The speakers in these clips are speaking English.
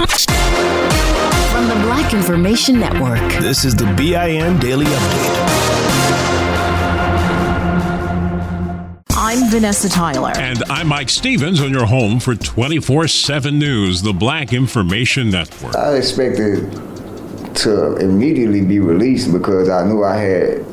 From the Black Information Network, this is the BIN Daily Update. I'm Vanessa Tyler. And I'm Mike Stevens on your home for 24 7 News, the Black Information Network. I expected to immediately be released because I knew I had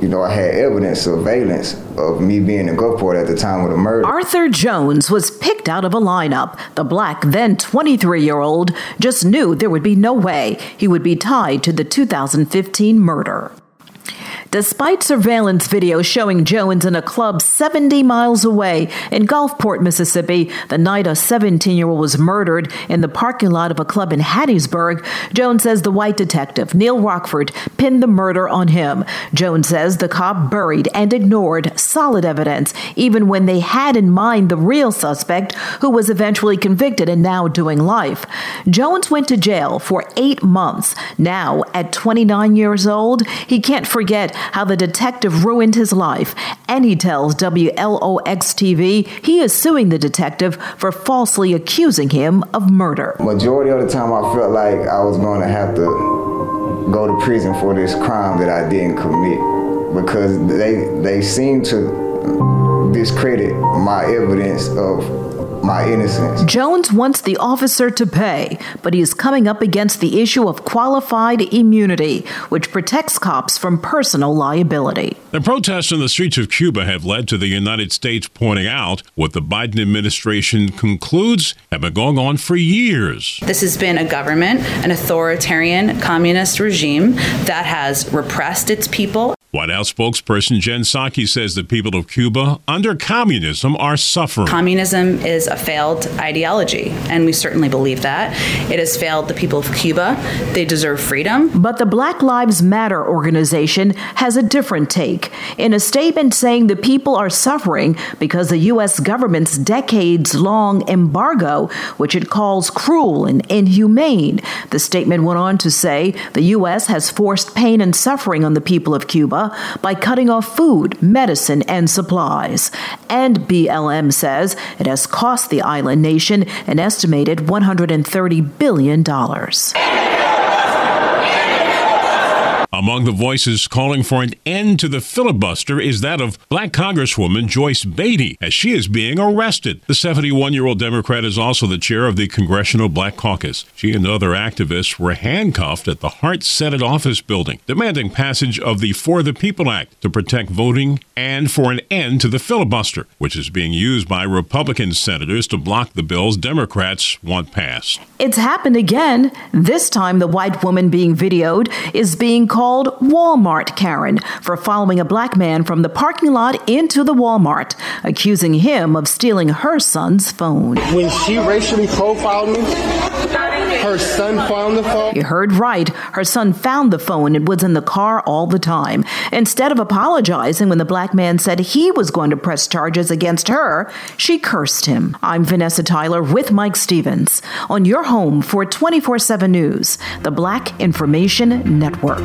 you know, I had evidence, surveillance of me being in Gulfport at the time of the murder. Arthur Jones was picked out of a lineup. The black, then 23 year old, just knew there would be no way he would be tied to the 2015 murder. Despite surveillance video showing Jones in a club 70 miles away in Gulfport, Mississippi, the night a 17 year old was murdered in the parking lot of a club in Hattiesburg, Jones says the white detective, Neil Rockford, pinned the murder on him. Jones says the cop buried and ignored solid evidence, even when they had in mind the real suspect, who was eventually convicted and now doing life. Jones went to jail for eight months. Now, at 29 years old, he can't forget how the detective ruined his life, and he tells WLOX TV he is suing the detective for falsely accusing him of murder. Majority of the time, I felt like I was going to have to go to prison for this crime that I didn't commit because they they seem to discredit my evidence of my innocence. Jones wants the officer to pay, but he is coming up against the issue of qualified immunity, which protects cops from personal liability. The protests in the streets of Cuba have led to the United States pointing out what the Biden administration concludes have been going on for years. This has been a government, an authoritarian communist regime that has repressed its people White House spokesperson Jen Psaki says the people of Cuba under communism are suffering. Communism is a failed ideology, and we certainly believe that. It has failed the people of Cuba. They deserve freedom. But the Black Lives Matter organization has a different take. In a statement saying the people are suffering because the U.S. government's decades long embargo, which it calls cruel and inhumane, the statement went on to say the U.S. has forced pain and suffering on the people of Cuba by cutting off food, medicine, and supplies. And BLM says it has cost the island nation an estimated $130 billion. Among the voices calling for an end to the filibuster is that of black Congresswoman Joyce Beatty, as she is being arrested. The 71 year old Democrat is also the chair of the Congressional Black Caucus. She and other activists were handcuffed at the Hart Senate office building, demanding passage of the For the People Act to protect voting and for an end to the filibuster, which is being used by Republican senators to block the bills Democrats want passed. It's happened again. This time, the white woman being videoed is being called called Walmart Karen for following a black man from the parking lot into the Walmart, accusing him of stealing her son's phone. When she racially profiled me, her son found the phone. You heard right. Her son found the phone. It was in the car all the time. Instead of apologizing when the black man said he was going to press charges against her, she cursed him. I'm Vanessa Tyler with Mike Stevens on your home for 24 7 News, the Black Information Network.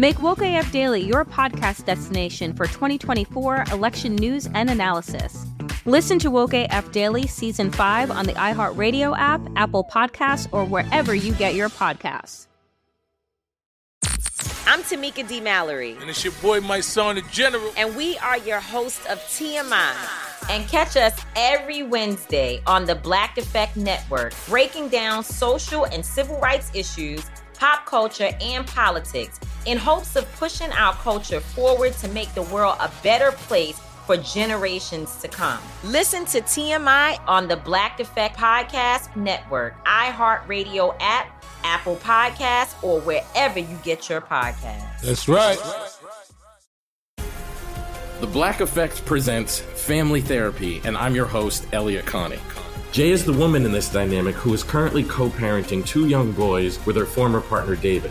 Make Woke AF Daily your podcast destination for 2024 election news and analysis. Listen to Woke AF Daily Season 5 on the iHeartRadio app, Apple Podcasts, or wherever you get your podcasts. I'm Tamika D. Mallory. And it's your boy, my son, the General. And we are your hosts of TMI. And catch us every Wednesday on the Black Effect Network, breaking down social and civil rights issues, pop culture, and politics in hopes of pushing our culture forward to make the world a better place for generations to come. Listen to TMI on the Black Effect Podcast Network, iHeartRadio app, Apple Podcasts, or wherever you get your podcasts. That's right. The Black Effect presents Family Therapy, and I'm your host, Elliott Connie. Jay is the woman in this dynamic who is currently co parenting two young boys with her former partner, David.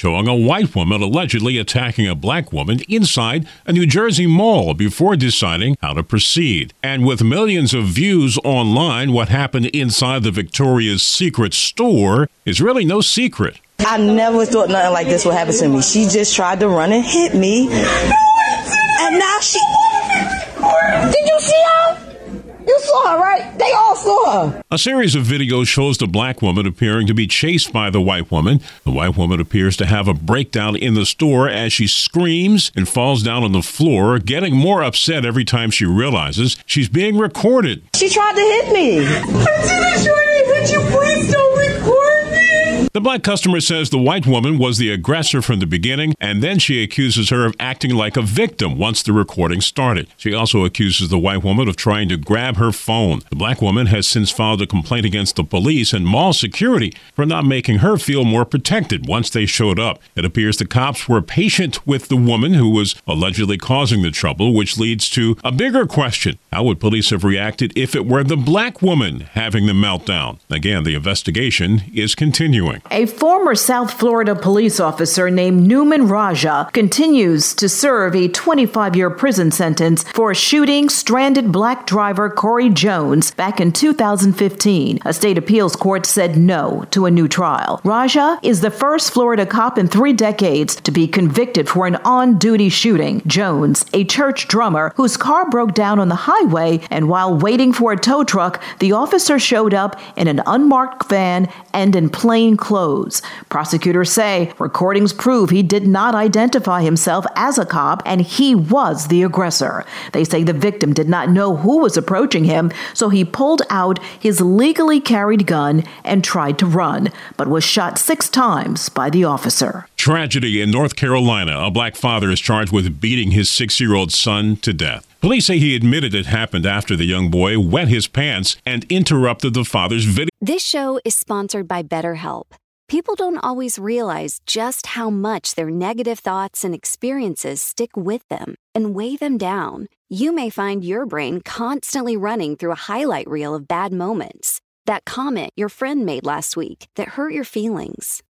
showing a white woman allegedly attacking a black woman inside a New Jersey mall before deciding how to proceed. And with millions of views online, what happened inside the Victoria's Secret store is really no secret. I never thought nothing like this would happen to me. She just tried to run and hit me. And now she. Did you see her? You saw her, right? They all saw her. A series of videos shows the black woman appearing to be chased by the white woman. The white woman appears to have a breakdown in the store as she screams and falls down on the floor, getting more upset every time she realizes she's being recorded. She tried to hit me. I didn't try to hit you. The black customer says the white woman was the aggressor from the beginning, and then she accuses her of acting like a victim once the recording started. She also accuses the white woman of trying to grab her phone. The black woman has since filed a complaint against the police and mall security for not making her feel more protected once they showed up. It appears the cops were patient with the woman who was allegedly causing the trouble, which leads to a bigger question. How would police have reacted if it were the black woman having the meltdown? Again, the investigation is continuing. A former South Florida police officer named Nouman Raja continues to serve a 25 year prison sentence for shooting stranded black driver Corey Jones back in 2015. A state appeals court said no to a new trial. Raja is the first Florida cop in three decades to be convicted for an on duty shooting. Jones, a church drummer whose car broke down on the highway, and while waiting for a tow truck, the officer showed up in an unmarked van and in plain clothes. Prosecutors say recordings prove he did not identify himself as a cop and he was the aggressor. They say the victim did not know who was approaching him, so he pulled out his legally carried gun and tried to run, but was shot six times by the officer. Tragedy in North Carolina. A black father is charged with beating his six year old son to death. Police say he admitted it happened after the young boy wet his pants and interrupted the father's video. This show is sponsored by BetterHelp. People don't always realize just how much their negative thoughts and experiences stick with them and weigh them down. You may find your brain constantly running through a highlight reel of bad moments. That comment your friend made last week that hurt your feelings,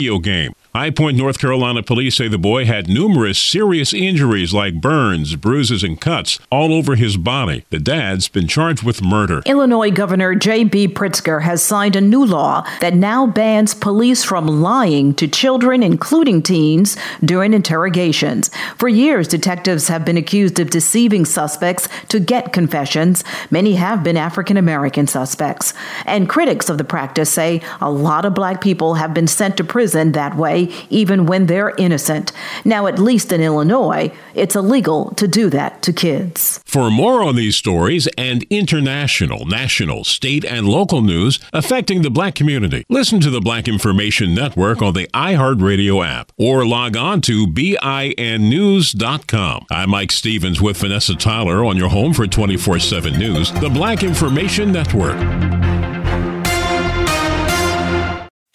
Video game. High Point, North Carolina police say the boy had numerous serious injuries like burns, bruises, and cuts all over his body. The dad's been charged with murder. Illinois Governor J.B. Pritzker has signed a new law that now bans police from lying to children, including teens, during interrogations. For years, detectives have been accused of deceiving suspects to get confessions. Many have been African American suspects. And critics of the practice say a lot of black people have been sent to prison that way even when they're innocent. Now, at least in Illinois, it's illegal to do that to kids. For more on these stories and international, national, state, and local news affecting the black community, listen to the Black Information Network on the iHeartRadio app or log on to BINnews.com. I'm Mike Stevens with Vanessa Tyler on your home for 24 7 news, the Black Information Network.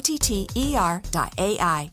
T T E R dot AI.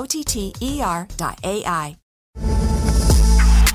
O T T E R dot AI.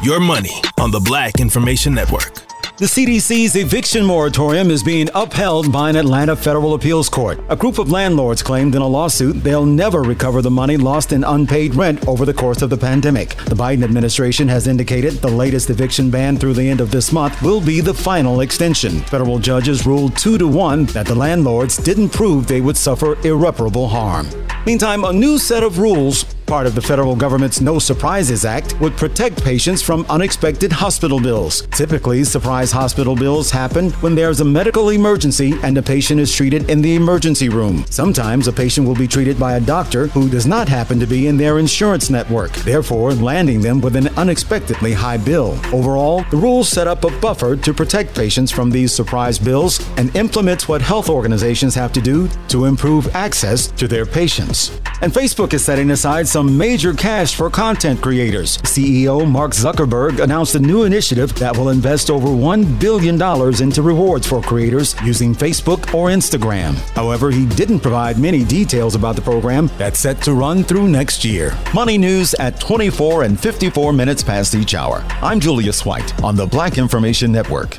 your money on the Black Information Network. The CDC's eviction moratorium is being upheld by an Atlanta federal appeals court. A group of landlords claimed in a lawsuit they'll never recover the money lost in unpaid rent over the course of the pandemic. The Biden administration has indicated the latest eviction ban through the end of this month will be the final extension. Federal judges ruled 2 to 1 that the landlords didn't prove they would suffer irreparable harm. Meantime, a new set of rules part of the federal government's No Surprises Act, would protect patients from unexpected hospital bills. Typically, surprise hospital bills happen when there's a medical emergency and a patient is treated in the emergency room. Sometimes a patient will be treated by a doctor who does not happen to be in their insurance network, therefore landing them with an unexpectedly high bill. Overall, the rules set up a buffer to protect patients from these surprise bills and implements what health organizations have to do to improve access to their patients. And Facebook is setting aside some major cash for content creators. CEO Mark Zuckerberg announced a new initiative that will invest over $1 billion into rewards for creators using Facebook or Instagram. However, he didn't provide many details about the program that's set to run through next year. Money news at 24 and 54 minutes past each hour. I'm Julius White on the Black Information Network.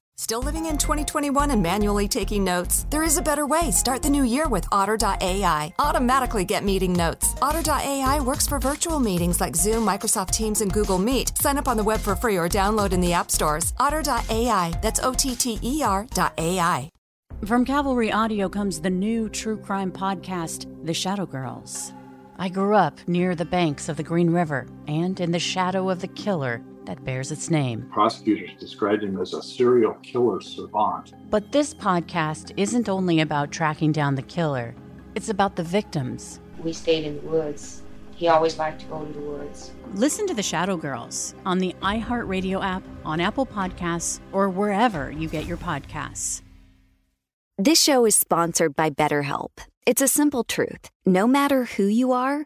Still living in 2021 and manually taking notes? There is a better way. Start the new year with Otter.ai. Automatically get meeting notes. Otter.ai works for virtual meetings like Zoom, Microsoft Teams, and Google Meet. Sign up on the web for free or download in the app stores. Otter.ai. That's O T T E R.ai. From Cavalry Audio comes the new true crime podcast, The Shadow Girls. I grew up near the banks of the Green River and in the shadow of the killer that bears its name. Prosecutors described him as a serial killer savant. But this podcast isn't only about tracking down the killer, it's about the victims. We stayed in the woods. He always liked to go to the woods. Listen to The Shadow Girls on the iHeartRadio app, on Apple Podcasts, or wherever you get your podcasts. This show is sponsored by BetterHelp. It's a simple truth. No matter who you are,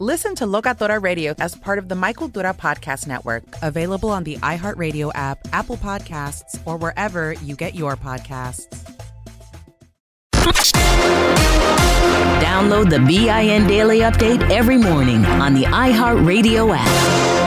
Listen to Locatora Radio as part of the Mic Cultura Podcast Network, available on the iHeartRadio app, Apple Podcasts, or wherever you get your podcasts. Download the BIN Daily Update every morning on the iHeartRadio app.